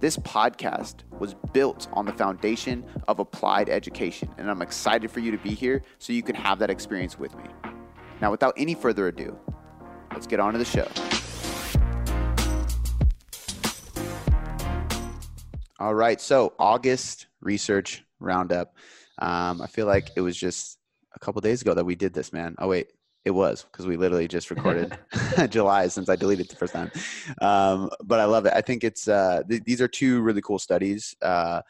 This podcast was built on the foundation of applied education, and I'm excited for you to be here so you can have that experience with me. Now, without any further ado, let's get on to the show. All right, so August research roundup. Um, I feel like it was just a couple days ago that we did this, man. Oh wait, it was because we literally just recorded July since I deleted the first time. Um, but I love it. I think it's uh, th- these are two really cool studies. Uh,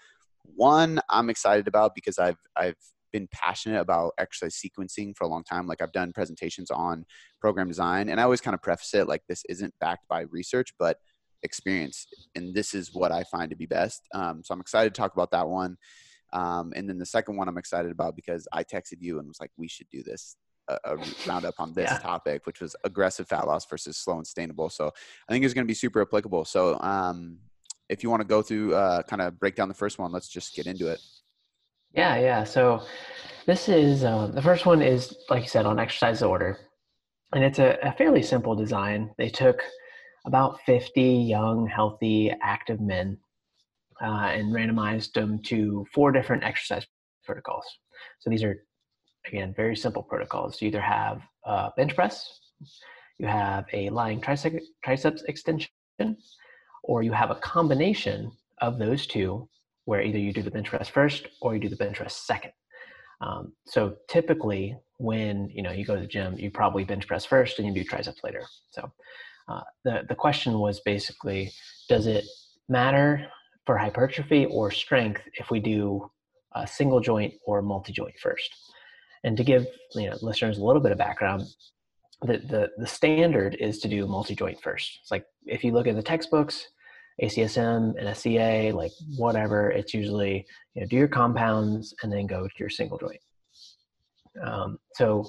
one I'm excited about because I've I've been passionate about exercise sequencing for a long time. Like I've done presentations on program design, and I always kind of preface it like this isn't backed by research, but experience, and this is what I find to be best. Um, so I'm excited to talk about that one. Um, and then the second one I'm excited about because I texted you and was like, we should do this a, roundup on this yeah. topic, which was aggressive fat loss versus slow and sustainable. So I think it's going to be super applicable. So um, if you want to go through, uh, kind of break down the first one, let's just get into it. Yeah, yeah. So this is um, the first one is like you said on exercise order, and it's a, a fairly simple design. They took about 50 young, healthy, active men uh, and randomized them to four different exercise protocols. So these are again, very simple protocols. You either have bench press, you have a lying triceps, triceps extension, or you have a combination of those two where either you do the bench press first or you do the bench press second. Um, so typically when you know you go to the gym, you probably bench press first and you do triceps later. So uh, the, the question was basically, does it matter for hypertrophy or strength if we do a single joint or multi-joint first? And to give you know listeners a little bit of background, the the, the standard is to do multi-joint first. It's like if you look at the textbooks, ACSM and NSCA, like whatever, it's usually you know do your compounds and then go to your single joint. Um, so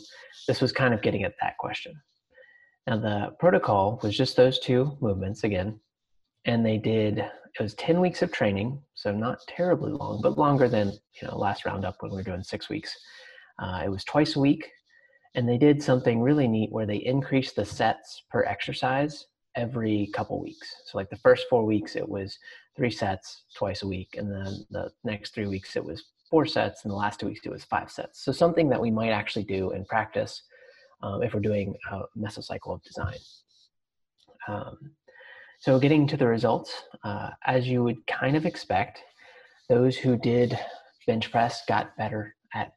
this was kind of getting at that question. Now the protocol was just those two movements again, and they did it was 10 weeks of training, so not terribly long, but longer than you know last roundup when we were doing six weeks. Uh, it was twice a week, and they did something really neat where they increased the sets per exercise every couple weeks. So, like the first four weeks, it was three sets twice a week, and then the next three weeks, it was four sets, and the last two weeks, it was five sets. So, something that we might actually do in practice um, if we're doing a mesocycle of design. Um, so, getting to the results, uh, as you would kind of expect, those who did bench press got better at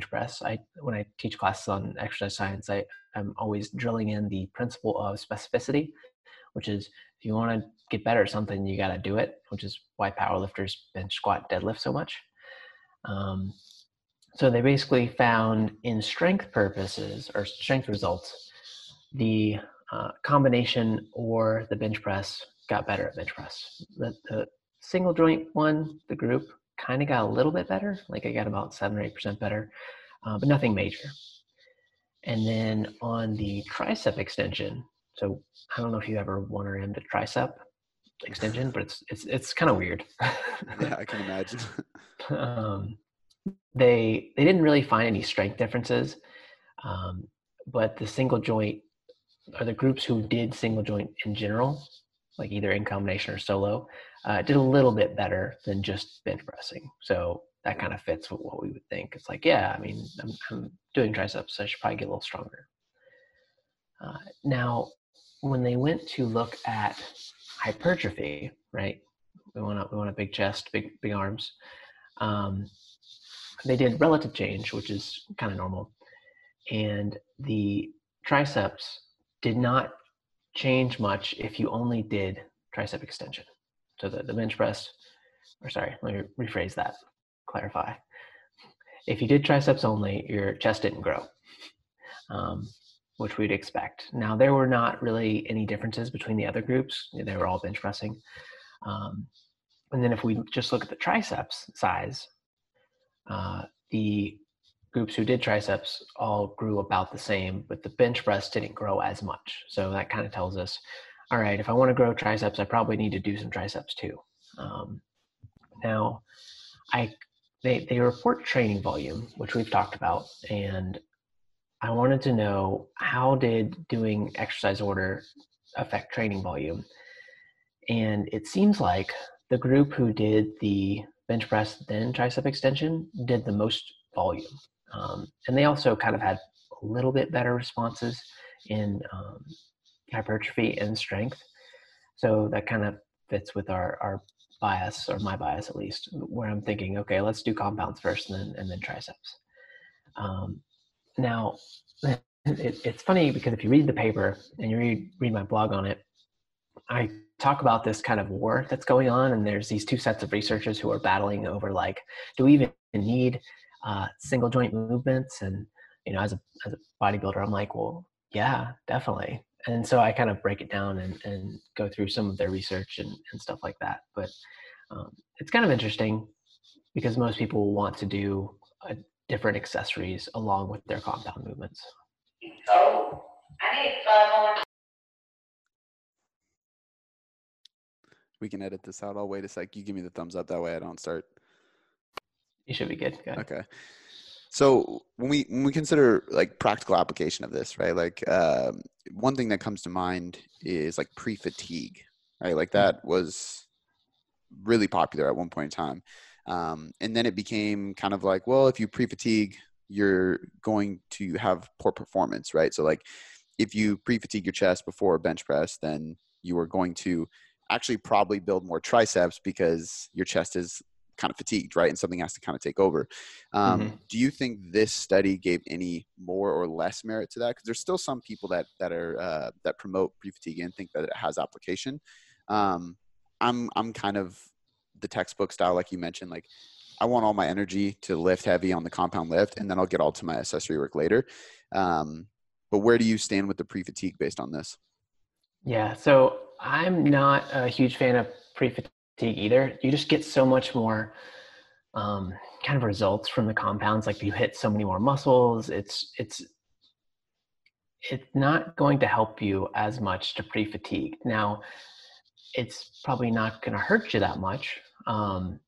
press. I when I teach classes on exercise science, I, I'm always drilling in the principle of specificity, which is if you want to get better at something, you got to do it, which is why powerlifters bench squat deadlift so much. Um, so they basically found in strength purposes or strength results, the uh, combination or the bench press got better at bench press. The, the single joint one, the group kind of got a little bit better. Like I got about seven or eight percent better, uh, but nothing major. And then on the tricep extension, so I don't know if you ever want to into tricep extension, but it's it's it's kind of weird. yeah, I can imagine. um, they they didn't really find any strength differences, um, but the single joint or the groups who did single joint in general, like either in combination or solo, uh, did a little bit better than just bench pressing. So that kind of fits with what we would think. It's like, yeah, I mean, I'm, I'm doing triceps, so I should probably get a little stronger. Uh, now, when they went to look at hypertrophy, right? We want a, we want a big chest, big big arms. Um, they did relative change, which is kind of normal, and the triceps did not change much if you only did tricep extension. So the, the bench press, or sorry, let me rephrase that, clarify. If you did triceps only, your chest didn't grow, um, which we'd expect. Now, there were not really any differences between the other groups. They were all bench pressing. Um, and then if we just look at the triceps size, uh, the groups who did triceps all grew about the same, but the bench press didn't grow as much. So that kind of tells us, all right, if I want to grow triceps, I probably need to do some triceps too. Um, now, I they they report training volume, which we've talked about, and I wanted to know how did doing exercise order affect training volume, and it seems like the group who did the bench press then tricep extension did the most volume. Um, and they also kind of had a little bit better responses in um, hypertrophy and strength. So that kind of fits with our, our bias, or my bias at least, where I'm thinking, okay, let's do compounds first and then, and then triceps. Um, now, it, it's funny because if you read the paper and you read, read my blog on it, I talk about this kind of war that's going on, and there's these two sets of researchers who are battling over like, do we even need uh, single joint movements? And you know, as a as a bodybuilder, I'm like, well, yeah, definitely. And so I kind of break it down and, and go through some of their research and, and stuff like that. But um, it's kind of interesting because most people want to do uh, different accessories along with their compound movements. Oh, I need five more. We can edit this out. I'll wait a sec. You give me the thumbs up. That way I don't start. You should be good. good. Okay. So when we when we consider like practical application of this, right? Like um, one thing that comes to mind is like pre-fatigue, right? Like that was really popular at one point in time, um, and then it became kind of like, well, if you pre-fatigue, you're going to have poor performance, right? So like if you pre-fatigue your chest before a bench press, then you are going to actually probably build more triceps because your chest is kind of fatigued, right? And something has to kind of take over. Um, mm-hmm. Do you think this study gave any more or less merit to that? Because there's still some people that that are uh, that promote pre-fatigue and think that it has application. Um, I'm I'm kind of the textbook style, like you mentioned. Like I want all my energy to lift heavy on the compound lift, and then I'll get all to my accessory work later. Um, but where do you stand with the pre-fatigue based on this? Yeah, so I'm not a huge fan of pre-fatigue either. You just get so much more um, kind of results from the compounds. Like you hit so many more muscles. It's it's it's not going to help you as much to pre-fatigue. Now, it's probably not going to hurt you that much. Um,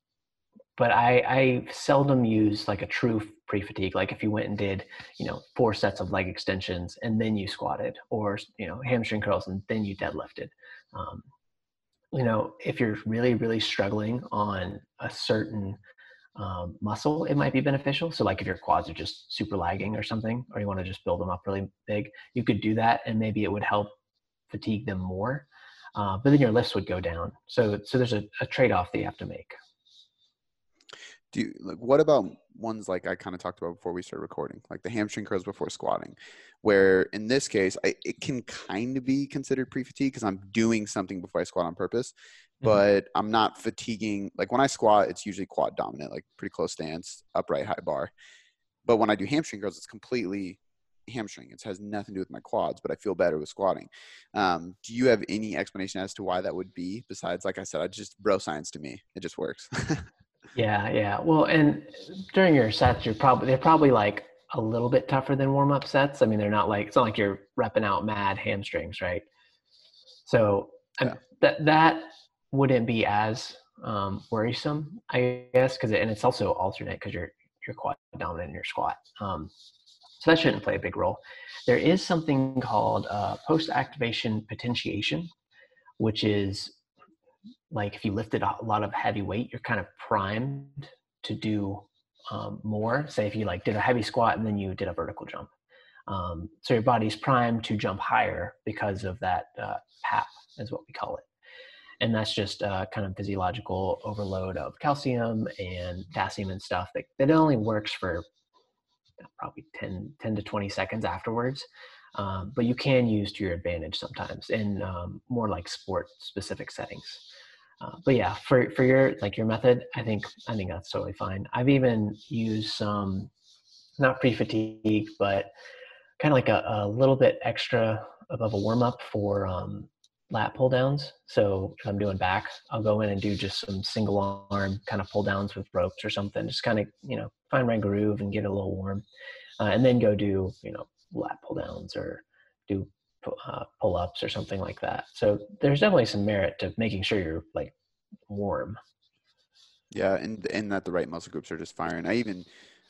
but I, I seldom use like a true pre-fatigue. Like if you went and did, you know, four sets of leg extensions and then you squatted, or you know, hamstring curls and then you deadlifted. Um, you know, if you're really, really struggling on a certain um, muscle, it might be beneficial. So, like if your quads are just super lagging or something, or you want to just build them up really big, you could do that, and maybe it would help fatigue them more. Uh, but then your lifts would go down. So, so there's a, a trade-off that you have to make do you, like what about ones like I kind of talked about before we started recording, like the hamstring curls before squatting, where in this case I, it can kind of be considered pre-fatigue because I'm doing something before I squat on purpose, mm-hmm. but I'm not fatiguing. Like when I squat, it's usually quad dominant, like pretty close stance, upright, high bar. But when I do hamstring curls, it's completely hamstring. It has nothing to do with my quads, but I feel better with squatting. Um, do you have any explanation as to why that would be? Besides, like I said, I just bro science to me. It just works. Yeah, yeah. Well, and during your sets, you're probably they're probably like a little bit tougher than warm up sets. I mean, they're not like it's not like you're repping out mad hamstrings, right? So yeah. that that wouldn't be as um, worrisome, I guess, because and it's also alternate because you're you're quad dominant in your squat. Um, so that shouldn't play a big role. There is something called uh, post activation potentiation, which is like if you lifted a lot of heavy weight, you're kind of primed to do um, more. Say if you like did a heavy squat and then you did a vertical jump. Um, so your body's primed to jump higher because of that uh, PAP is what we call it. And that's just uh, kind of physiological overload of calcium and potassium and stuff that, that only works for probably 10, 10 to 20 seconds afterwards. Um, but you can use to your advantage sometimes in um, more like sport specific settings. Uh, but yeah, for for your like your method, I think I think that's totally fine. I've even used some, not pre fatigue, but kind of like a, a little bit extra above a warm up for um, lat pull downs. So if I'm doing back, I'll go in and do just some single arm kind of pull downs with ropes or something. Just kind of you know find my groove and get a little warm, uh, and then go do you know lat pull downs or do uh, pull ups or something like that. So there's definitely some merit to making sure you're like warm. Yeah, and and that the right muscle groups are just firing. I even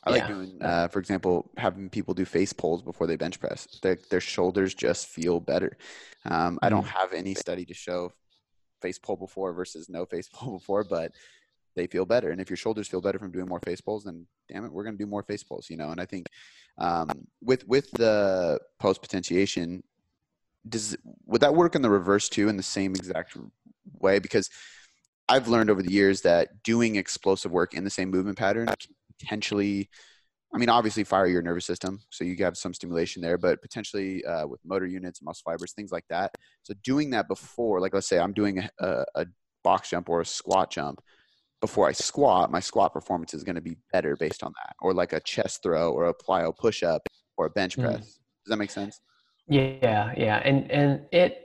I like yeah. doing, uh, for example, having people do face pulls before they bench press. Their, their shoulders just feel better. Um, I don't mm. have any study to show face pull before versus no face pull before, but they feel better. And if your shoulders feel better from doing more face pulls, then damn it, we're going to do more face pulls, you know? And I think um, with, with the post potentiation, does, would that work in the reverse too, in the same exact way? Because I've learned over the years that doing explosive work in the same movement pattern potentially I mean, obviously, fire your nervous system, so you have some stimulation there, but potentially uh, with motor units, muscle fibers, things like that. So doing that before, like let's say I'm doing a, a, box jump or a squat jump, before I squat, my squat performance is going to be better based on that, or like a chest throw, or a plyo push up, or a bench press. Mm. Does that make sense? Yeah, yeah, and and it.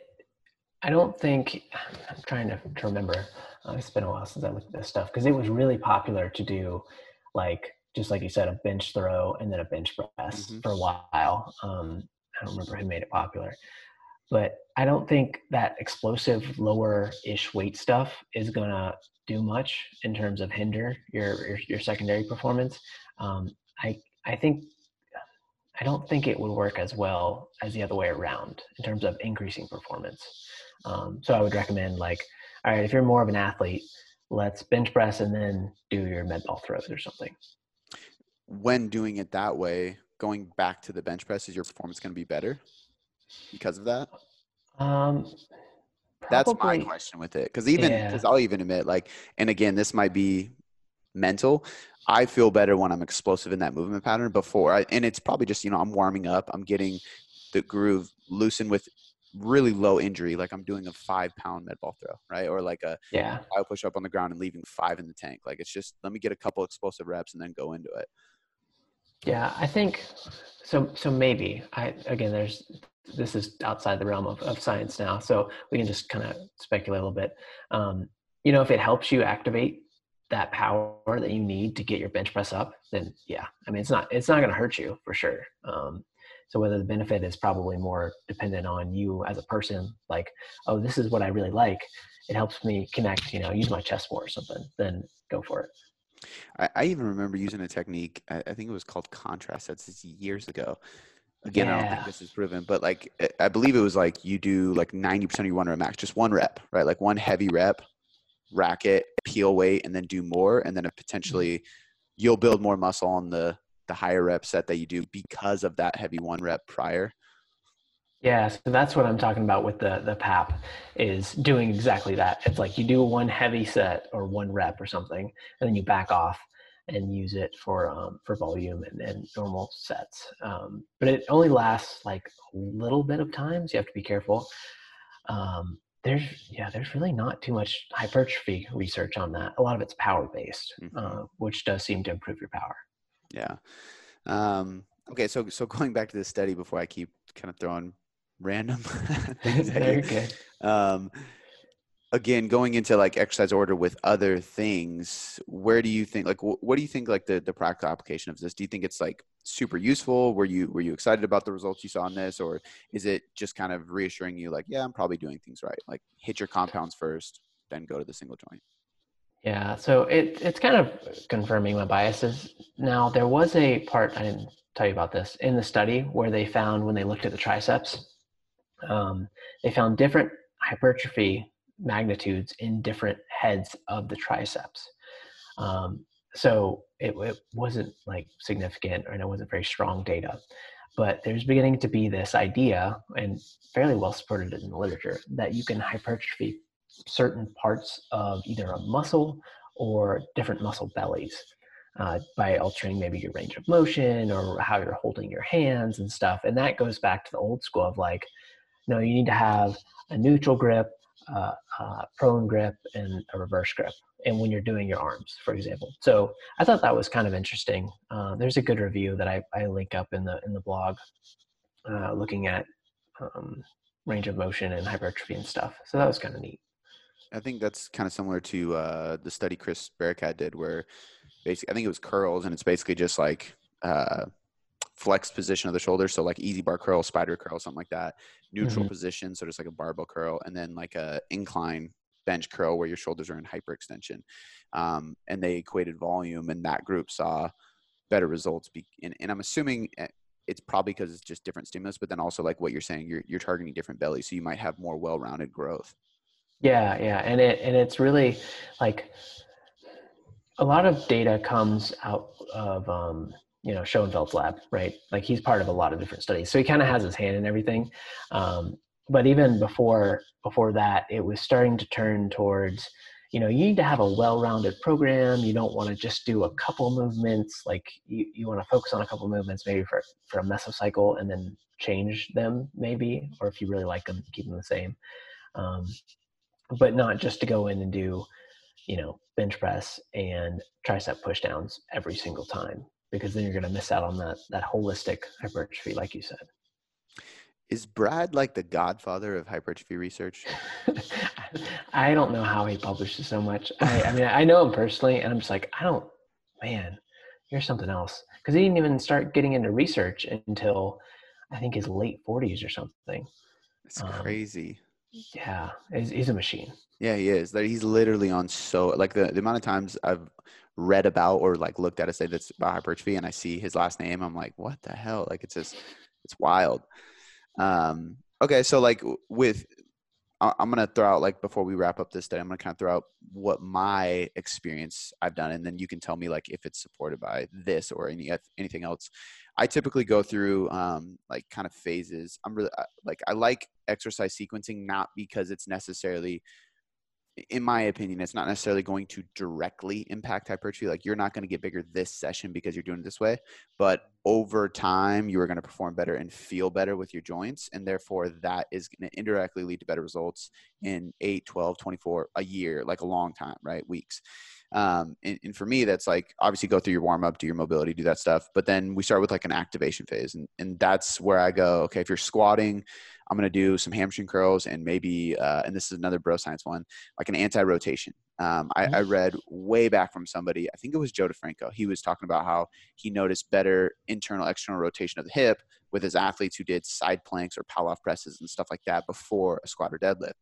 I don't think I'm trying to, to remember. Uh, it's been a while since I looked at this stuff because it was really popular to do like just like you said, a bench throw and then a bench press mm-hmm. for a while. Um, I don't remember who made it popular, but I don't think that explosive lower ish weight stuff is gonna do much in terms of hinder your your, your secondary performance. Um, I I think I don't think it would work as well as the other way around in terms of increasing performance. Um, so I would recommend like, all right, if you're more of an athlete, let's bench press and then do your med ball throws or something. When doing it that way, going back to the bench press, is your performance going to be better because of that? Um, That's my question with it. Because even, because yeah. I'll even admit, like, and again, this might be mental. I feel better when I'm explosive in that movement pattern before, I, and it's probably just you know I'm warming up, I'm getting the groove loosened with really low injury, like I'm doing a five pound med ball throw, right? Or like a yeah, I push up on the ground and leaving five in the tank. Like it's just let me get a couple explosive reps and then go into it. Yeah, I think so. So maybe I again, there's this is outside the realm of, of science now, so we can just kind of speculate a little bit. Um, you know, if it helps you activate that power that you need to get your bench press up, then yeah, I mean, it's not it's not going to hurt you for sure. Um, so whether the benefit is probably more dependent on you as a person, like, oh, this is what I really like. It helps me connect, you know, use my chest more or something, then go for it. I, I even remember using a technique, I, I, think it was called contrast. That's years ago. Again, yeah. I don't think this is proven, but like, I believe it was like you do like 90% of your one rep max, just one rep, right? Like one heavy rep, rack it, peel weight, and then do more. And then potentially you'll build more muscle on the the higher rep set that you do because of that heavy one rep prior? Yeah, so that's what I'm talking about with the the PAP is doing exactly that. It's like you do one heavy set or one rep or something, and then you back off and use it for um, for volume and, and normal sets. Um, but it only lasts like a little bit of time, so you have to be careful. Um, there's yeah, there's really not too much hypertrophy research on that. A lot of it's power based, mm-hmm. uh, which does seem to improve your power. Yeah. Um, okay, so so going back to the study before I keep kind of throwing random things at you. Um, again, going into like exercise order with other things, where do you think like wh- what do you think like the the practical application of this? Do you think it's like super useful? Were you were you excited about the results you saw in this, or is it just kind of reassuring you like, yeah, I'm probably doing things right? Like hit your compounds first, then go to the single joint. Yeah, so it, it's kind of confirming my biases. Now, there was a part, I didn't tell you about this, in the study where they found when they looked at the triceps, um, they found different hypertrophy magnitudes in different heads of the triceps. Um, so it, it, wasn't like significant and it wasn't very strong data. But there's beginning to be this idea, and fairly well supported in the literature, that you can hypertrophy certain parts of either a muscle or different muscle bellies uh, by altering maybe your range of motion or how you're holding your hands and stuff. And that goes back to the old school of like, no, you need to have a neutral grip, uh, uh, prone grip, and a reverse grip. And when you're doing your arms, for example. So I thought that was kind of interesting. Uh, there's a good review that I, I link up in the in the blog, uh, looking at um, range of motion and hypertrophy and stuff. So that was kind of neat. I think that's kind of similar to uh, the study Chris Barakat did, where basically I think it was curls, and it's basically just like flexed position of the shoulder, so like EZ bar curl, spider curl, something like that. Neutral mm-hmm. position, so just like a barbell curl, and then like a incline bench curl where your shoulders are in hyperextension. Um, and they equated volume, and that group saw better results. Be- and, and I'm assuming eh, it's probably because it's just different stimulus, but then also like what you're saying, you're you're targeting different bellies, so you might have more well-rounded growth. Yeah, yeah, and it and it's really like a lot of data comes out of um, you know Schoenfeld's lab, right? Like he's part of a lot of different studies, so he kind of has his hand in everything. Um, but even before before that, it was starting to turn towards you know you need to have a well-rounded program. You don't want to just do a couple movements. Like you, you want to focus on a couple movements maybe for for a mesocycle and then change them maybe or if you really like them keep them the same. Um, but not just to go in and do you know bench press and tricep push downs every single time because then you're going to miss out on that that holistic hypertrophy like you said is Brad like the godfather of hypertrophy research? I don't know how he publishes so much. I, I, mean, I know him personally, and I'm just like, I don't, man, you're something else. Because he didn't even start getting into research until I think his late 40s or something. It's um, crazy. Yeah, he's, he's a machine. Yeah, he is. He's literally on so like the, the amount of times I've read about or like looked at a study that's about hypertrophy, and I see his last name, I'm like, what the hell? Like it's just, it's wild. Um, okay, so like with I'm gonna throw out like before we wrap up this day, I'm gonna kind of throw out what my experience I've done, and then you can tell me like if it's supported by this or any anything else. I typically go through um, like kind of phases. I'm really like I like exercise sequencing not because it's necessarily in my opinion, it's not necessarily going to directly impact hypertrophy. Like you're not going to get bigger this session because you're doing it this way, but over time you are going to perform better and feel better with your joints. And therefore that is going to indirectly lead to better results in 8, 12, 24, a year, like a long time, right? Weeks. Um, and, and, for me, that's like obviously go through your warm up, do your mobility, do that stuff. But then we start with like an activation phase. And, and that's where I go, okay, if you're squatting, I'm going to do some hamstring curls and maybe, uh, and this is another bro science one, like an anti rotation. Um, I, I, mm-hmm. read way back from somebody, I think it was Joe DeFranco. He was talking about how he noticed better internal, external rotation of the hip with his athletes who did side planks or Pallof presses and stuff like that before a squat or deadlift.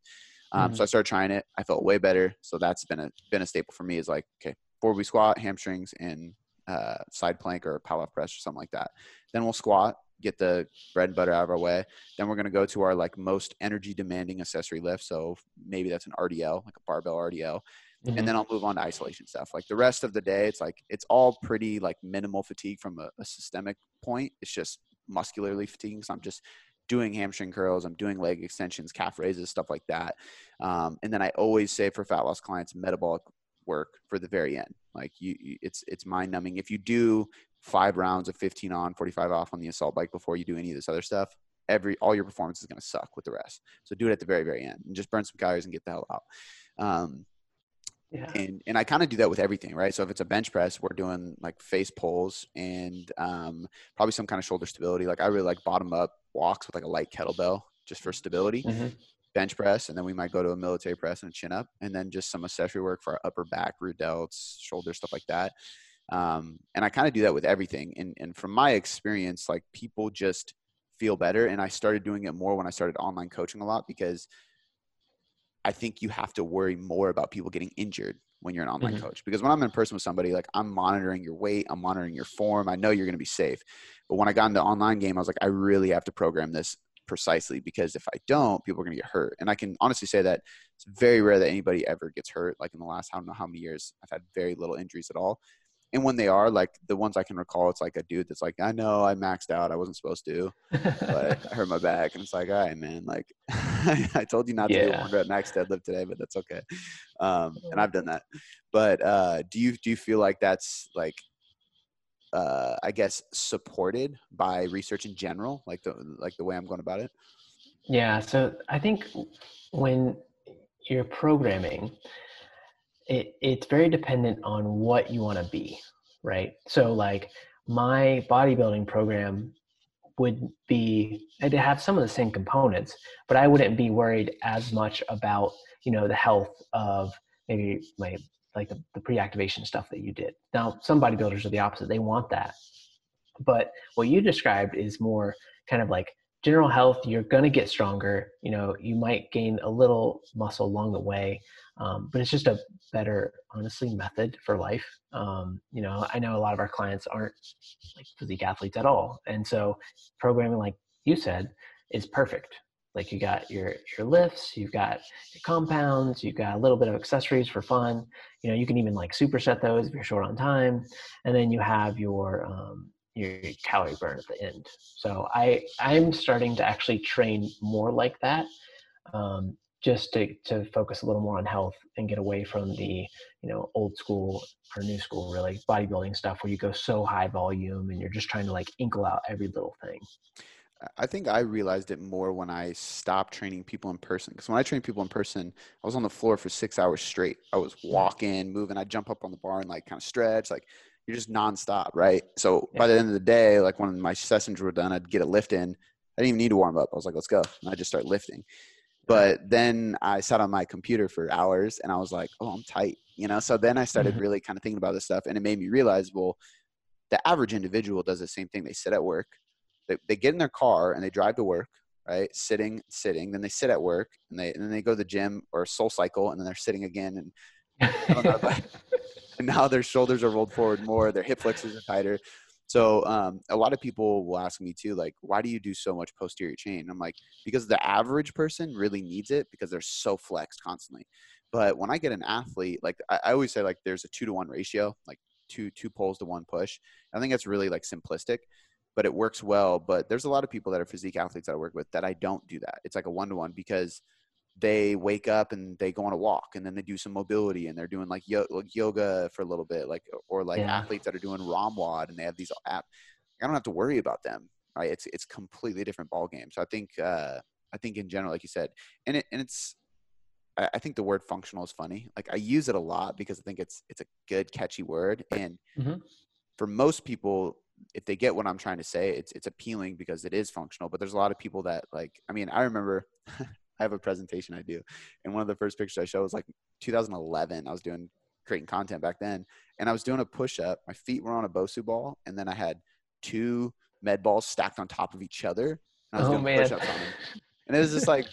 Um, mm-hmm. So I started trying it. I felt way better. So that's been a been a staple for me. Is like okay, before we squat, hamstrings and uh, side plank or Pallof press or something like that. Then we'll squat, get the bread and butter out of our way. Then we're going to go to our like most energy demanding accessory lift. So maybe that's an RDL, like a barbell RDL. Mm-hmm. And then I'll move on to isolation stuff. Like the rest of the day, it's like it's all pretty like minimal fatigue from a, a systemic point. It's just muscularly fatiguing. So I'm just doing hamstring curls, I'm doing leg extensions, calf raises, stuff like that. Um, and then I always say for fat loss clients, metabolic work for the very end. Like you, it's it's mind numbing. If you do five rounds of 15 on, 45 off on the assault bike before you do any of this other stuff, every all your performance is going to suck with the rest. So do it at the very very end and just burn some calories and get the hell out. Um, yeah. And and I kind of do that with everything, right? So if it's a bench press, we're doing like face pulls and um, probably some kind of shoulder stability. Like I really like bottom up walks with like a light kettlebell just for stability. Mm-hmm. Bench press, and then we might go to a military press and a chin up, and then just some accessory work for our upper back, root delts, shoulder stuff like that. Um, and I kind of do that with everything. And and from my experience, like people just feel better. And I started doing it more when I started online coaching a lot because I think you have to worry more about people getting injured when you're an online mm-hmm. coach because when I'm in person with somebody, like I'm monitoring your weight, I'm monitoring your form. I know you're going to be safe. But when I got in the online game, I was like, I really have to program this precisely because if I don't, people are going to get hurt. And I can honestly say that it's very rare that anybody ever gets hurt. Like in the last, I don't know how many years, I've had very little injuries at all and when they are like the ones I can recall, it's like a dude that's like, I know I maxed out, I wasn't supposed to, but I hurt my back, and it's like, all right, man, like I told you not yeah. to do rep max deadlift today, but that's okay, um, and I've done that. But uh, do you do you feel like that's like, uh, I guess supported by research in general, like the like the way I'm going about it? Yeah, so I think when you're programming it, it's very dependent on what you want to be, right? So, like my bodybuilding program would be it'd have some of the same components, but I wouldn't be worried as much about you know the health of maybe my like the, the pre-activation stuff that you did. Now, some bodybuilders are the opposite; they want that. But what you described is more kind of like general health. You're to get stronger. You know, you might gain a little muscle along the way, um, but it's just a better, honestly, method for life. Um, you know, I know a lot of our clients aren't like physique athletes at all, and so programming, like you said, is perfect. Like you got your your lifts, you've got your compounds, you've got a little bit of accessories for fun. You know, you can even like superset those if you're short on time, and then you have your um, your calorie burn at the end. So I I'm starting to actually train more like that. Um, just to, to focus a little more on health and get away from the you know old school or new school really bodybuilding stuff where you go so high volume and you're just trying to like inkle out every little thing I think I realized it more when I stopped training people in person. Because when I trained people in person, I was on the floor for six hours straight. I was mm-hmm. walking, moving. I'd jump up on the bar and like kind of stretch. Like you're just nonstop, right? So yeah. by the end of the day, like when my sessions were done, I'd get a lift in. I didn't even need to warm up. I was like, let's go. And I just start lifting. But then I sat on my computer for hours and I was like, oh, I'm tight, you know? So then I started mm-hmm. really kind of thinking about this stuff and it made me realize, well, the average individual does the same thing. They sit at work, they, they get in their car and they drive to work, right? Sitting, sitting, then they sit at work and they, and then they go to the gym or soul cycle and then they're sitting again. And, and now their shoulders are rolled forward more, their hip flexors are tighter. So um, a lot of people will ask me too, like, why do you do so much posterior chain? I'm like, because the average person really needs it because they're so flexed constantly. But when I get an athlete, like I, I always say, like there's a two to one ratio, like two two pulls to one push. I think that's really like simplistic, but it works well. But there's a lot of people that are physique athletes that I work with that I don't do that. It's like a one to one because they wake up and they go on a walk and then they do some mobility and they're doing like, yo- like yoga for a little bit, like or like yeah. athletes that are doing ROMWOD and they have these app. I don't have to worry about them. Right? It's it's completely different ball game. So I think uh, I think in general, like you said, and it and it's I, I think the word functional is funny. Like I use it a lot because I think it's it's a good catchy word and. Mm-hmm. For most people, if they get what I'm trying to say, it's it's appealing because it is functional. But there's a lot of people that like. I mean, I remember I have a presentation I do, and one of the first pictures I show was like 2011. I was doing creating content back then, and I was doing a push up. My feet were on a Bosu ball, and then I had two med balls stacked on top of each other. And I was oh, doing man. push ups on them, and it was just like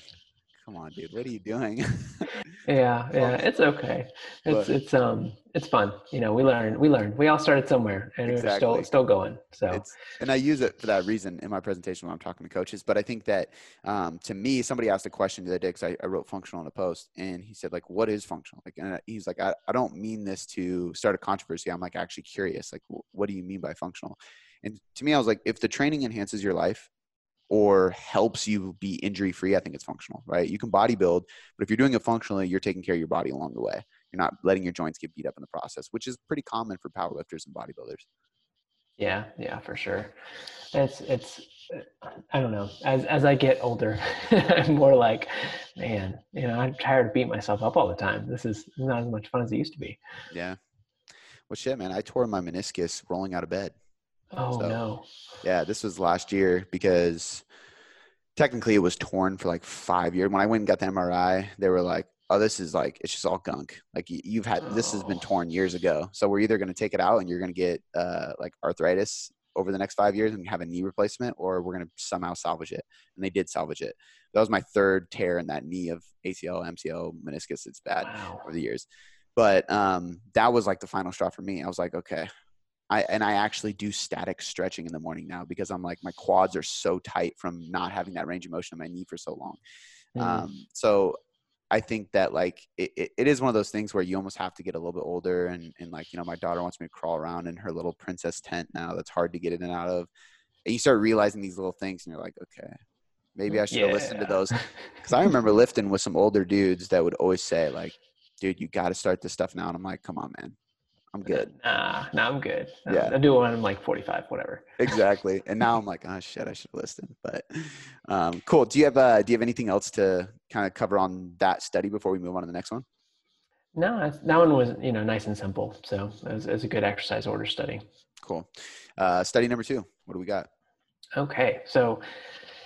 come on, dude, what are you doing? yeah, yeah, it's okay. It's but, it's um it's fun. You know, we learn, we learn. We all started somewhere, and exactly. we're still still going. So, it's, and I use it for that reason in my presentation when I'm talking to coaches. But I think that um, to me, somebody asked a question the other day because I, I, wrote functional in a post, and he said like, "What is functional?" Like, and he's like, I, "I don't mean this to start a controversy. I'm like actually curious. Like, what do you mean by functional?" And to me, I was like, if the training enhances your life or helps you be injury free, I think it's functional, right? You can bodybuild, but if you're doing it functionally, you're taking care of your body along the way. You're not letting your joints get beat up in the process, which is pretty common for powerlifters and bodybuilders. Yeah, yeah, for sure. It's it's I don't know. As as I get older, I'm more like, man, you know, I'm tired of beating myself up all the time. This is not as much fun as it used to be. Yeah. Well, shit, man. I tore my meniscus rolling out of bed. Oh so, no. Yeah, this was last year because technically it was torn for like five years. When I went and got the MRI, they were like, "Oh, this is like it's just all gunk. Like you've had this has been oh. torn years ago. So we're either going to take it out and you're going to get uh, like arthritis over the next five years and have a knee replacement, or we're going to somehow salvage it." And they did salvage it. That was my third tear in that knee of ACL, MCL, meniscus. It's bad wow. over the years. But um, that was like the final straw for me. I was like, okay, I and I actually do static stretching in the morning now because I'm like my quads are so tight from not having that range of motion in my knee for so long. Mm. Um, so I think that like it, it, it is one of those things where you almost have to get a little bit older and and like you know my daughter wants me to crawl around in her little princess tent now that's hard to get in and out of. And you start realizing these little things and you're like, okay, maybe I should yeah. have listened to those. Because I remember lifting with some older dudes that would always say like, dude, you got to start this stuff now. And I'm like, come on, man, I'm good. Nah, nah, I'm good. Yeah. I'll do it when I'm like 45, whatever. exactly. And now I'm like, oh shit, I should listen. But um, cool. Do you have uh, do you have anything else to kind of cover on that study before we move on to the next one? No, that one was you know nice and simple. So it was, it was a good exercise order study. Cool. Uh, study number two. What do we got? Okay, so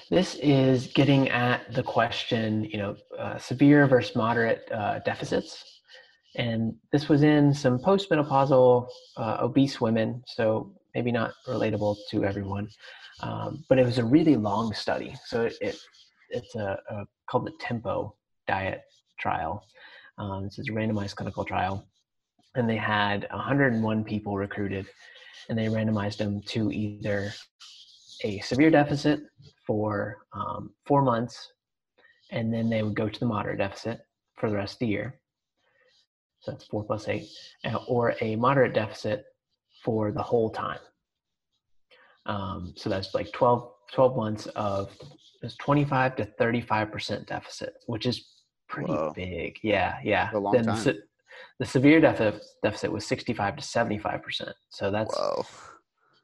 this is getting at the question, you know, uh, severe versus moderate uh, deficits. And this was in some postmenopausal uh, obese women, so maybe not relatable to everyone, um, but it was a really long study. So it, it it's a, a, called the Tempo diet trial. Um, this is a randomized clinical trial, and they had 101 people recruited, and they randomized them to either a severe deficit for um, four months, and then they would go to the moderate deficit for the rest of the year. So that's four plus eight, uh, or a moderate deficit for the whole time. Um, so that's like 12, 12 months of it's 25 to 35% deficit, which is pretty Whoa. big. Yeah, yeah. Then time. The, the severe deficit deficit was 65 to 75%. So that's Whoa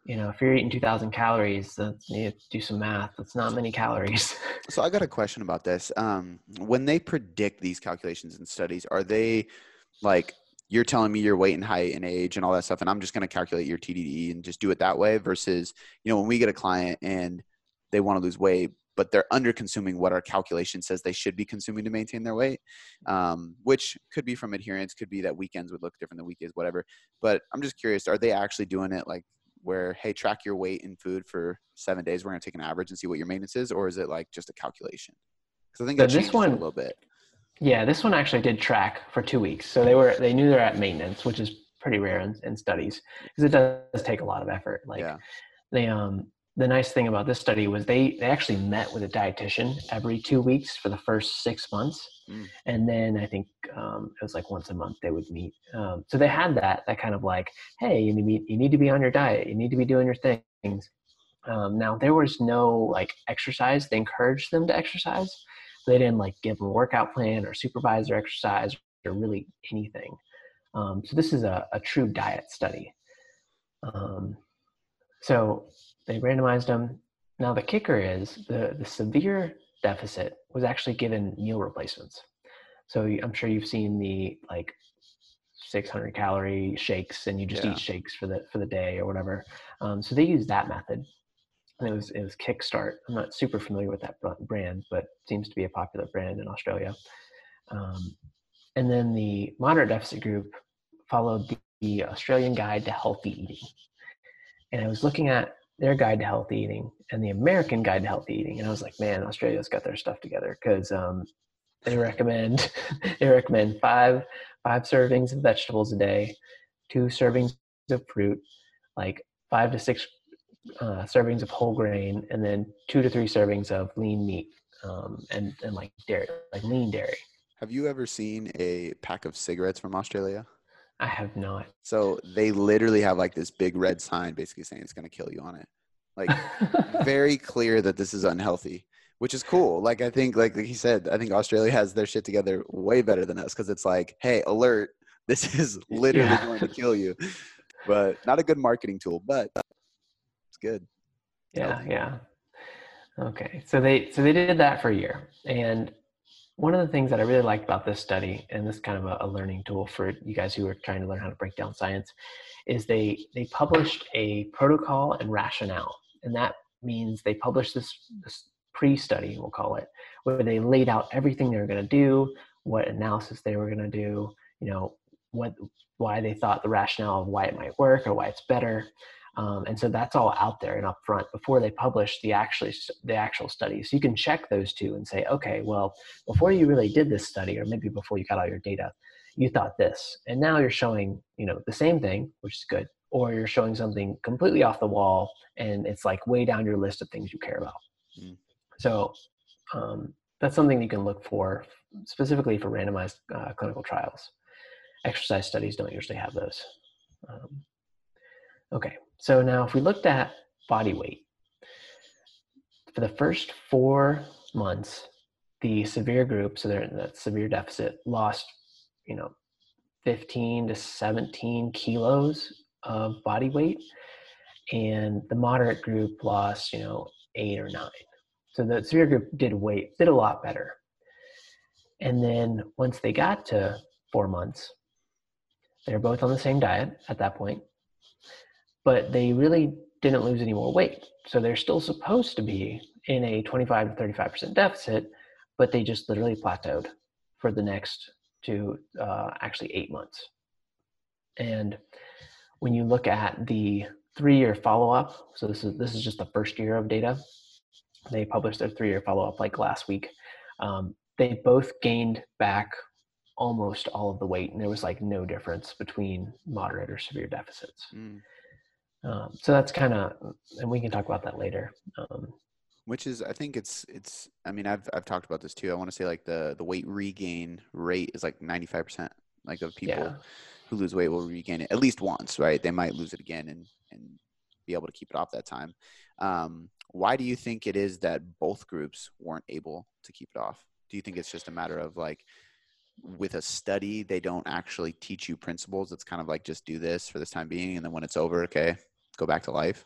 you know, if you're eating 2000 calories, that's, you do some math. That's not many calories. so I got a question about this. Um, when they predict these calculations and studies, are they like, you're telling me your weight and height and age and all that stuff, and I'm just going to calculate your TDEE and just do it that way versus, you know, when we get a client and they want to lose weight, but they're under consuming what our calculation says they should be consuming to maintain their weight, um, which could be from adherence, could be that weekends would look different than weekdays, whatever. But I'm just curious, are they actually doing it like where hey track your weight and food for seven days we're going to take an average and see what your maintenance is or is it like just a calculation because i think that so this one a little bit yeah this one actually did track for two weeks. So they were they knew they're at maintenance which is pretty rare in, in studies because it does take a lot of effort. Like yeah. they um the nice thing about this study was they they actually met with a dietitian every two weeks for the first six months. Mm. and then i think um, it was like once a month they would meet. Um, so they had that that kind of like hey you need, you need to be on your diet. You need to be doing your things. Um, now there was no like exercise. They encouraged them to exercise they didn't like give a workout plan or supervise their exercise or really anything um, so this is a, a true diet study um, so they randomized them. Now the kicker is the the severe deficit was actually given meal replacements. So I'm sure you've seen the like 600 calorie shakes, and you just yeah. eat shakes for the for the day or whatever. Um, so they used that method, it was it was KicStart. I'm not super familiar with that brand, but seems to be a popular brand in Australia. Um, and then the moderate deficit group followed the, the Australian Guide to Healthy Eating, and I was looking at their guide to healthy eating and the American guide to healthy eating. And I was like, man, Australia's got their stuff together because um, they recommend they recommend five five servings of vegetables a day, two servings of fruit, like five to six uh, servings of whole grain, and then two to three servings of lean meat um, and and like dairy, like lean dairy. Have you ever seen a pack of cigarettes from Australia? I have not. So they literally have like this big red sign basically saying it's going to kill you on it. Like very clear that this is unhealthy, which is cool. Like I think like, he said, I think Australia has their shit together way better than us cuz it's like, "Hey, alert, this is literally yeah. going to kill you." But not a good marketing tool, but good. Yeah, yeah. Okay. So they so they did that for a year. And one of the things that I really liked about this study, and this is kind of a, a, learning tool for you guys who are trying to learn how to break down science, is they they published a protocol and rationale, and that means they published this, this pre-study, we'll call it, where they laid out everything they were going to do, what analysis they were going to do, you know, what why they thought the rationale of why it might work or why it's better, um, and so that's all out there and upfront before they publish the actually the actual study. So you can check those two and say, okay, well, before you really did this study, or maybe before you got all your data, you thought this, and now you're showing you know the same thing, which is good, or you're showing something completely off the wall, and it's like way down your list of things you care about. Mm. So um, that's something you can look for specifically for randomized uh, clinical trials. Exercise studies don't usually have those. Um, okay, so now if we looked at body weight, for the first four months, the severe group, so they're in that severe deficit, lost, you know, 15 to 17 kilos of body weight. And the moderate group lost, you know, eight or nine. So the severe group did weight, did a lot better. And then once they got to four months, they're both on the same diet at that point but they really didn't lose any more weight. So they're still supposed to be in a 25 to 35% deficit, but they just literally plateaued for the next to uh, actually eight months. And when you look at the three-year follow-up, so this is this is just the first year of data. They published their three-year follow-up like last week. Um, they both gained back almost all of the weight, and there was like no difference between moderate or severe deficits. Mm. Um, so that's kind of, and we can talk about that later. Um, Which is, I think it's it's. I mean, I've I've talked about this too. I want to say like the the weight regain rate is like ninety five percent, like of people yeah. who lose weight will regain it at least once, right? They might lose it again and and be able to keep it off that time. Um, why do you think it is that both groups weren't able to keep it off? Do you think it's just a matter of like with a study they don't actually teach you principles it's kind of like just do this for this time being and then when it's over okay go back to life?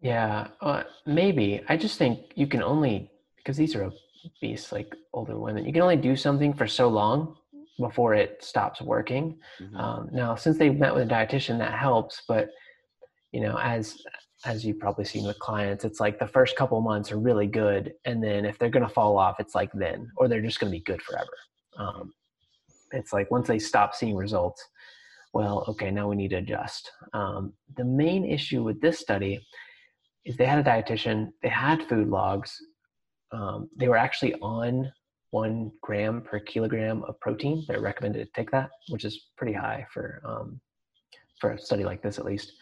Yeah uh, maybe. I just think you can only because these are obese like older women you can only do something for so long before it stops working. Mm-hmm. um, now since they met with a dietitian that helps but you know as as you've probably seen with clients it's like the first couple months are really good and then if they're going to fall off it's like then or they're just going to be good forever. Um, it's like once they stop seeing results, well, okay, now we need to adjust. Um, the main issue with this study is they had a dietitian, they had food logs, um, they were actually on one gram per kilogram of protein. They're recommended to take that, which is pretty high for um, for a study like this, at least.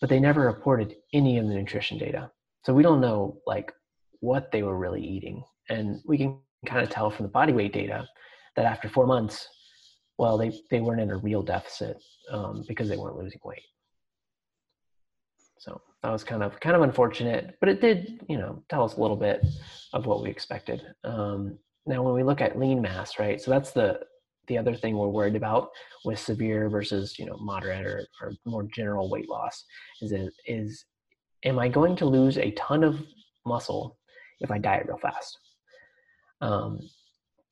But they never reported any of the nutrition data, so we don't know like what they were really eating, and we can kind of tell from the body weight data that after four months, well, they, they weren't in a real deficit um, because they weren't losing weight. So that was kind of kind of unfortunate, but it did, you know, tell us a little bit of what we expected. Um, now, when we look at lean mass, right? So that's the the other thing we're worried about with severe versus you know moderate or, or more general weight loss is it, is am I going to lose a ton of muscle if I diet real fast? Um,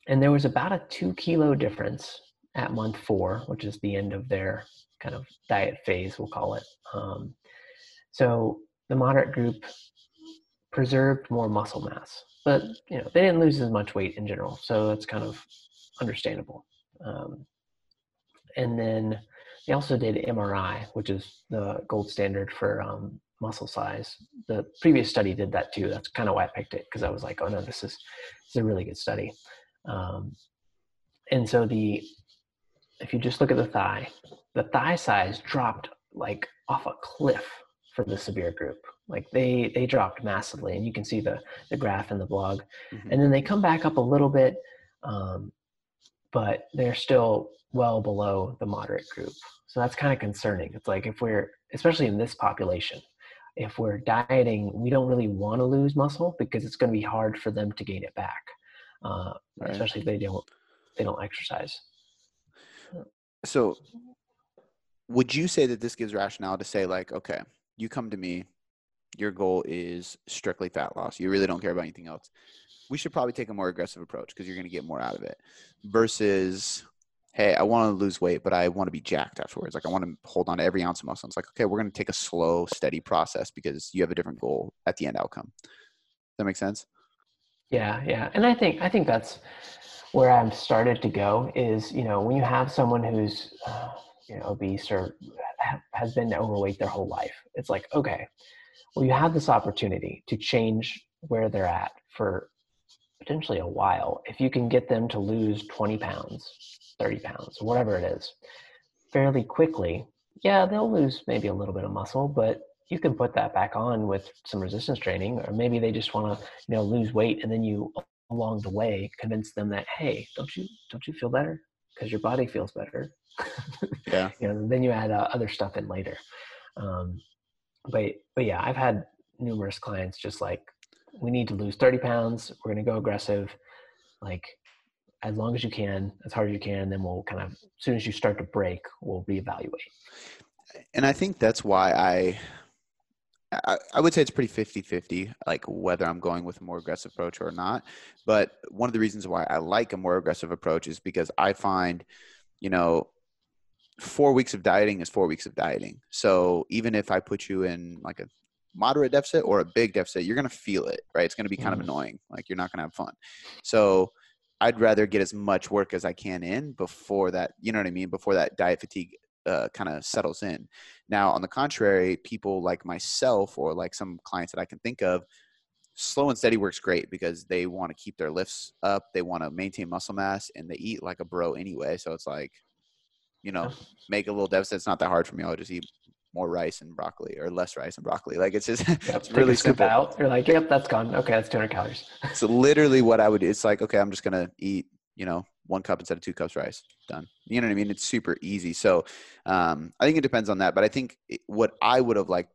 and there was about a two kilo difference at month four, which is the end of their kind of diet phase, we'll call it. Um, so the moderate group preserved more muscle mass, but you know they didn't lose as much weight in general, so that's kind of understandable. Um, and then they also did MRI, which is the gold standard for um, muscle size. The previous study did that too. That's kind of why I picked it because I was like, oh no, this is this is a really good study. Um, and so the if you just look at the thigh, the thigh size dropped like off a cliff for the severe group. Like they they dropped massively, and you can see the the graph in the blog. Mm-hmm. And then they come back up a little bit, um, but they're still well below the moderate group. So that's kind of concerning. It's like if we're especially in this population, if we're dieting, we don't really want to lose muscle because it's going to be hard for them to gain it back uh, right. especially if they don't they don't exercise. So, would you say that this gives rationale to say like, okay, you come to me, your goal is strictly fat loss. You really don't care about anything else. We should probably take a more aggressive approach because you're going to get more out of it. Versus, hey, I want to lose weight, but I want to be jacked afterwards. Like I want to hold on to every ounce of muscle. It's like, okay, we're going to take a slow, steady process because you have a different goal at the end outcome. Does that make sense? Yeah, yeah, and I think I think that's where I've started to go. Is you know when you have someone who's uh, you know obese or ha- has been overweight their whole life, it's like okay, well you have this opportunity to change where they're at for potentially a while. If you can get them to lose 20 pounds, 30 pounds, whatever it is, fairly quickly, yeah, they'll lose maybe a little bit of muscle, but you can put that back on with some resistance training or maybe they just want to you know lose weight and then you along the way convince them that hey don't you don't you feel better? Because your body feels better. Yeah. You know then you add uh, other stuff in later. Um, but but yeah i've had numerous clients just like we need to lose 30 pounds. We're going to go aggressive. Like as long as you can as hard as you can then we'll kind of as soon as you start to break we'll reevaluate. And i think that's why i I, I would say it's pretty 50 50, like whether I'm going with a more aggressive approach or not. But one of the reasons why I like a more aggressive approach is because I find, you know, four weeks of dieting is four weeks of dieting. So even if I put you in like a moderate deficit or a big deficit, you're going to feel it, right? It's going to be kind of mm-hmm. annoying. Like you're not going to have fun. So I'd rather get as much work as I can in before that, you know what I mean? Before that diet fatigue uh, kind of settles in. Now, on the contrary, people like myself or like some clients that I can think of, slow and steady works great because they want to keep their lifts up, they want to maintain muscle mass, and they eat like a bro anyway. So it's like, you know, make a little deficit. It's not that hard for me. I'll just eat more rice and broccoli or less rice and broccoli. Like it's just yep, it's really simple. Out. You're like, yep, that's gone. Okay, that's 200 calories. so literally, what I would it's like, okay, I'm just gonna eat, you know, one cup instead of two cups rice. Done. You know what I mean? It's super easy. So um, I think it depends on that. But I think what I would have liked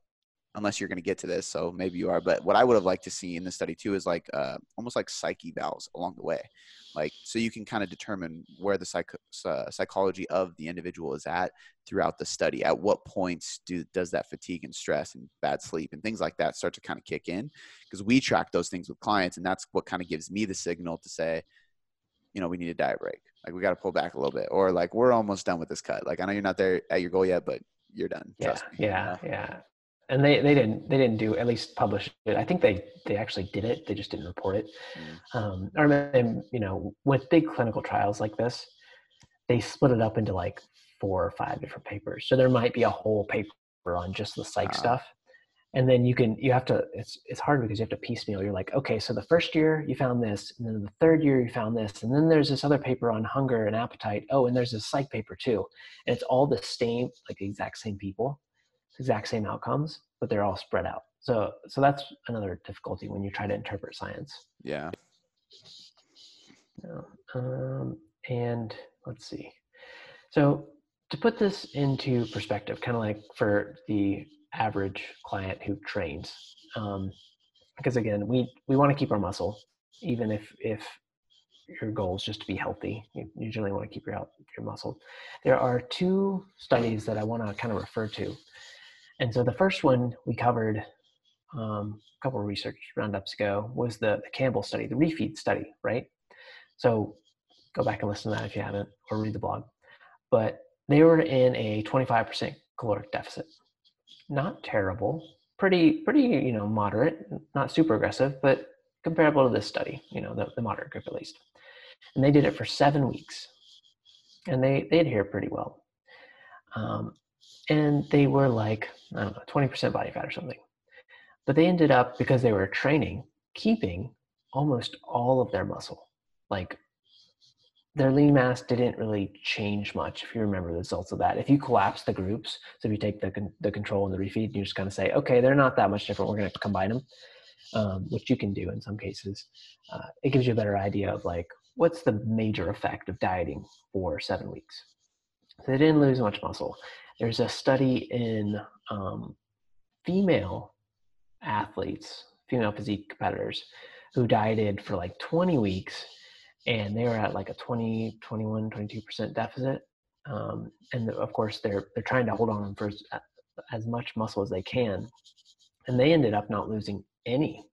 unless you're going to get to this. So maybe you are. But what I would have liked to see in the study too is like uh, almost like psych evals along the way, like so you can kind of determine where the psych- uh, psychology of the individual is at throughout the study. At what points do does that fatigue and stress and bad sleep and things like that start to kind of kick in? Because we track those things with clients, and that's what kind of gives me the signal to say, you know, we need a diet break. Like we got to pull back a little bit, or like we're almost done with this cut. Like I know you're not there at your goal yet, but you're done. Yeah, yeah, yeah and they, they didn't they didn't do at least publish it. I think they they actually did it. They just didn't report it. Mm. Um, or you know, with big clinical trials like this, they split it up into like four or five different papers. So there might be a whole paper on just the psych wow. stuff, and then you can you have to. It's it's hard because you have to piecemeal. You're like, okay, so the first year you found this, and then the third year you found this, and then there's this other paper on hunger and appetite. Oh, and there's this psych paper too, and it's all the same, like the exact same people exact same outcomes, but they're all spread out. So so that's another difficulty when you try to interpret science. Yeah. Um, and let's see. So to put this into perspective, kind of like for the average client who trains, um, because again, we we want to keep our muscle, even if if your goal is just to be healthy. You usually want to keep your your muscle. There are two studies that I want to kind of refer to and so the first one we covered um, a couple of research roundups ago was the, the Campbell study, the refeed study, right? So go back and listen to that if you haven't, or read the blog. But they were in a 25% caloric deficit. Not terrible, pretty, pretty, you know, moderate, not super aggressive, but comparable to this study, you know, the, the moderate group at least. And they did it for seven weeks, and they they adhere pretty well. Um, and they were like I don't know, 20% body fat or something. But they ended up, because they were training, keeping almost all of their muscle. Like their lean mass didn't really change much if you remember the results of that. If you collapse the groups, so if you take the, the control and the refeed, and you just kind of say, okay, they're not that much different. We're going to combine them, um, which you can do in some cases. Uh, it gives you a better idea of like, what's the major effect of dieting for seven weeks? So they didn't lose much muscle. There's a study in um, female athletes, female physique competitors, who dieted for like 20 weeks and they were at like a 20, 21, 22% deficit. Um, and of course, they're, they're trying to hold on for as, as much muscle as they can. And they ended up not losing any,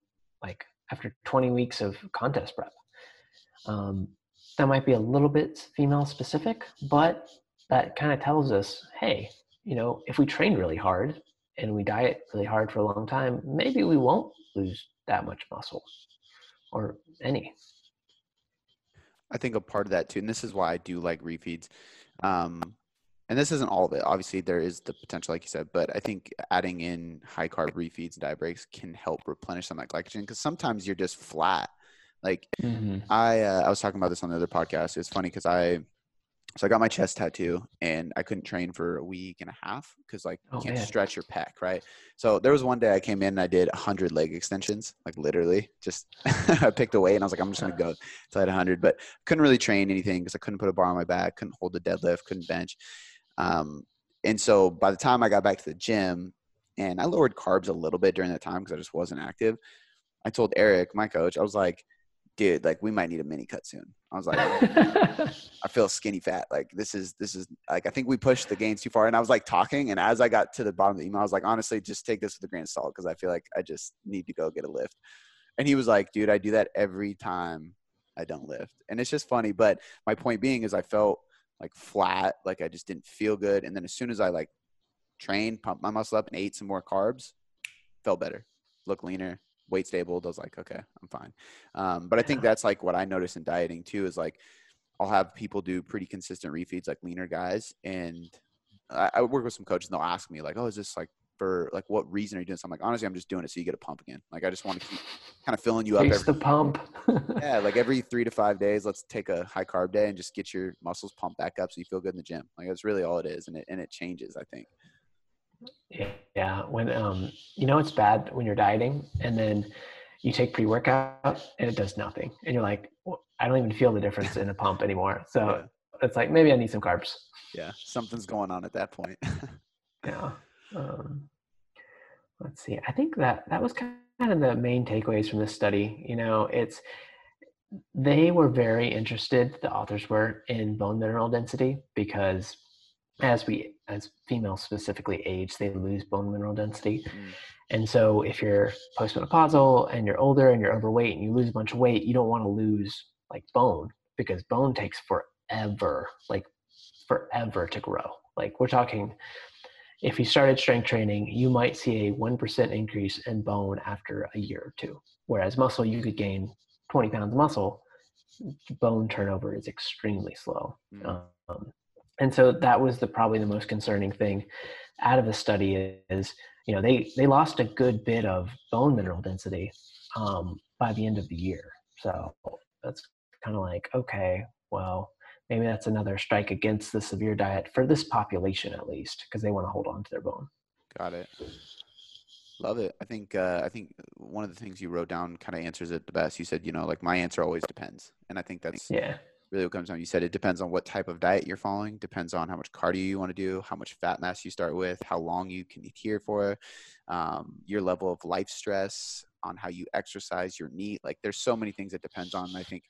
like after 20 weeks of contest prep. Um, that might be a little bit female specific, but that kind of tells us, hey, you know, if we train really hard and we diet really hard for a long time, maybe we won't lose that much muscle or any. I think a part of that too, and this is why I do like refeeds. Um, and this isn't all of it. Obviously, there is the potential, like you said, but I think adding in high carb refeeds and diet breaks can help replenish some of that glycogen because sometimes you're just flat. Like mm-hmm. I, uh, I was talking about this on the other podcast. It's funny because I so I got my chest tattoo and I couldn't train for a week and a half because like you oh, can't man. stretch your pec, right? So there was one day I came in and I did hundred leg extensions, like literally just I picked a weight and I was like, I'm just gonna go till I had hundred, but couldn't really train anything because I couldn't put a bar on my back, couldn't hold the deadlift, couldn't bench. Um, and so by the time I got back to the gym and I lowered carbs a little bit during that time because I just wasn't active, I told Eric, my coach, I was like, dude, like we might need a mini cut soon. I was like, I feel skinny fat. Like this is this is like I think we pushed the gains too far. And I was like talking, and as I got to the bottom of the email, I was like, honestly, just take this with a grain of salt because I feel like I just need to go get a lift. And he was like, dude, I do that every time I don't lift, and it's just funny. But my point being is, I felt like flat, like I just didn't feel good. And then as soon as I like trained, pumped my muscle up, and ate some more carbs, felt better, look leaner, weight stable. I was like, okay, I'm fine. Um, but I think that's like what I notice in dieting too is like I'll have people do pretty consistent refeeds, like leaner guys, and I, I work with some coaches and they'll ask me like, oh, is this like for like what reason are you doing this? I'm like, honestly, I'm just doing it so you get a pump again. Like I just want to keep kind of filling you up. Taste Every, the pump. yeah, like every three to five days, let's take a high carb day and just get your muscles pumped back up so you feel good in the gym. Like that's really all it is, and it and it changes. I think. Yeah, when um, you know it's bad when you're dieting and then you take pre-workout and it does nothing, and you're like, well, I don't even feel the difference in a pump anymore. So it's like maybe I need some carbs. Yeah, something's going on at that point. yeah. Um, let's see. I think that that was kind of the main takeaways from this study. You know, it's they were very interested. The authors were in bone mineral density because as we as females specifically age, they lose bone mineral density. Mm. And so if you're postmenopausal and you're older and you're overweight and you lose a bunch of weight, you don't want to lose like bone because bone takes forever, like forever to grow. Like we're talking if you started strength training, you might see a 1% increase in bone after a year or two. Whereas muscle, you could gain 20 pounds of muscle, bone turnover is extremely slow. Mm. Um, and so that was the probably the most concerning thing out of the study is you know they they lost a good bit of bone mineral density um, by the end of the year. So that's kind of like okay well maybe that's another strike against the severe diet for this population at least because they want to hold on to their bone. Got it. Love it. I think uh, i think one of the things you wrote down kind of answers it the best. You said you know like my answer always depends. And i think that's yeah really what comes down. You said it depends on what type of diet you're following, depends on how much cardio you want to do, how much fat mass you start with, how long you can adhere for, um, your level of life stress, on how you exercise, your NEAT. Like there's so many things that depends on. I think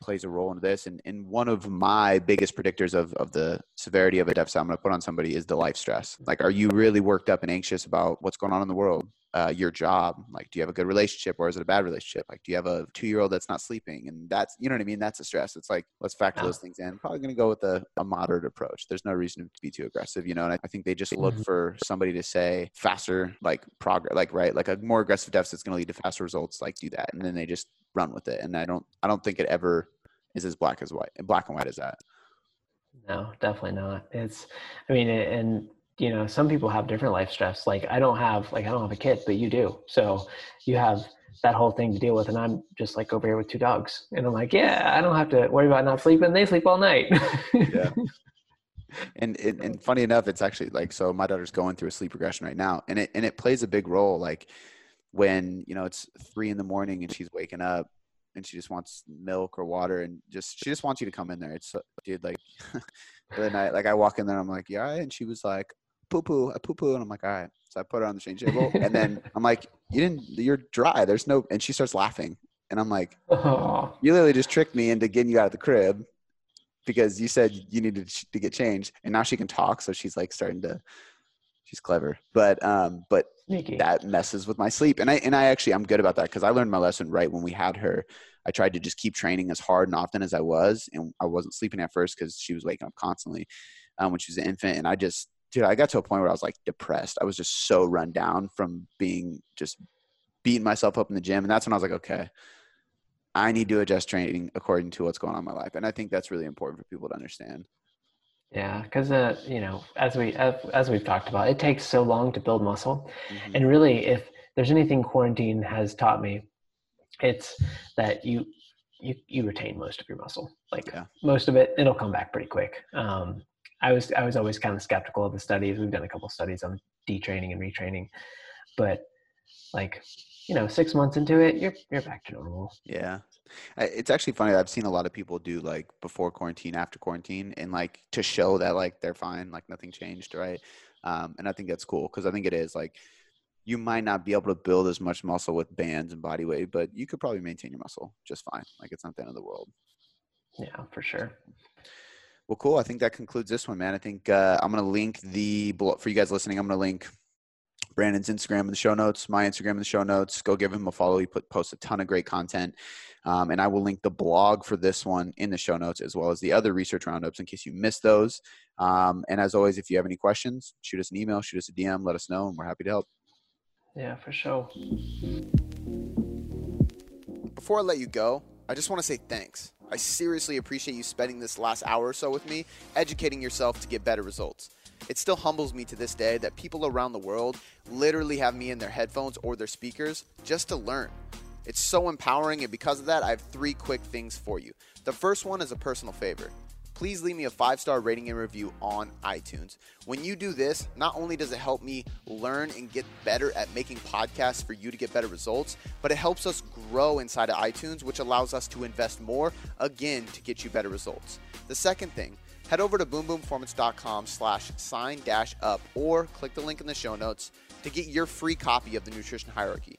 plays a role in this. And, and one of my biggest predictors of, of the severity of a deficit I'm going to put on somebody is the life stress. Like, are you really worked up and anxious about what's going on in the world? uh, your job like do you have a good relationship or is it a bad relationship? Like do you have a two year old that's not sleeping? And that's you know what i mean? That's a stress. It's like let's factor those things in. Probably going to go with a, a, moderate approach. There's no reason to be too aggressive you know? And i, I think they just look mm-hmm. for somebody to say faster like progress like right? Like a more aggressive deficit is going to lead to faster results like do that. And then they just run with it and i don't i don't think it ever is as black as white black and white as that. No definitely not. It's i mean and you know some people have different life stress. Like i don't have like i don't have a kid but you do. So you have that whole thing to deal with and i'm just like over here with two dogs and i'm like yeah i don't have to worry about not sleeping. They sleep all night. Yeah. And, and and funny enough it's actually like so my daughter's going through a sleep regression right now and it and it plays a big role like when you know it's three in the morning and she's waking up and she just wants milk or water and just she just wants you to come in there it's uh, dude like the night like i walk in there i'm like yeah and she was like poo poo, I poo poo. And I'm like, all right. So I put her on the change table. and then I'm like, you didn't, you're dry. There's no, and she starts laughing. And I'm like, oh. you literally just tricked me into getting you out of the crib because you said you needed to get changed. And now she can talk. So she's like starting to, she's clever. But, um, but Sneaky. that messes with my sleep. And I, and I actually, I'm good about that because I learned my lesson right when we had her. I tried to just keep training as hard and often as I was. And I wasn't sleeping at first because she was waking up constantly um, when she was an infant. And I just, dude, I got to a point where I was like depressed. I was just so run down from being just beating myself up in the gym. And that's when I was like, okay, I need to adjust training according to what's going on in my life. And I think that's really important for people to understand. Yeah, because uh, you know, as we as, as, we've talked about, it takes so long to build muscle, mm-hmm. and really, if there's anything quarantine has taught me, it's that you you you retain most of your muscle. Like yeah. most of it, it'll come back pretty quick. Um, I was I was always kind of skeptical of the studies. We've done a couple studies on detraining and retraining, but like you know, six months into it, you're you're back to normal. Yeah, it's actually funny. I've seen a lot of people do like before quarantine, after quarantine, and like to show that like they're fine, like nothing changed, right? Um, and I think that's cool because I think it is like you might not be able to build as much muscle with bands and body weight, but you could probably maintain your muscle just fine. Like it's not the end of the world. Yeah, for sure. Well, cool. I think that concludes this one, man. I think uh, I'm going to link the for you guys listening. I'm going to link Brandon's Instagram in the show notes, my Instagram in the show notes. Go give him a follow. He put posts a ton of great content, um, and I will link the blog for this one in the show notes as well as the other research roundups in case you missed those. Um, and as always, if you have any questions, shoot us an email, shoot us a DM, let us know, and we're happy to help. Yeah, for sure. Before I let you go, I just want to say thanks. I seriously appreciate you spending this last hour or so with me, educating yourself to get better results. It still humbles me to this day that people around the world literally have me in their headphones or their speakers just to learn. It's so empowering, and because of that, I have three quick things for you. The first one is a personal favor please leave me a five star rating and review on iTunes. When you do this, not only does it help me learn and get better at making podcasts for you to get better results, but it helps us grow inside of iTunes, which allows us to invest more again to get you better results. The second thing, head over to boomboomperformance.com slash sign dash up or click the link in the show notes to get your free copy of the nutrition hierarchy.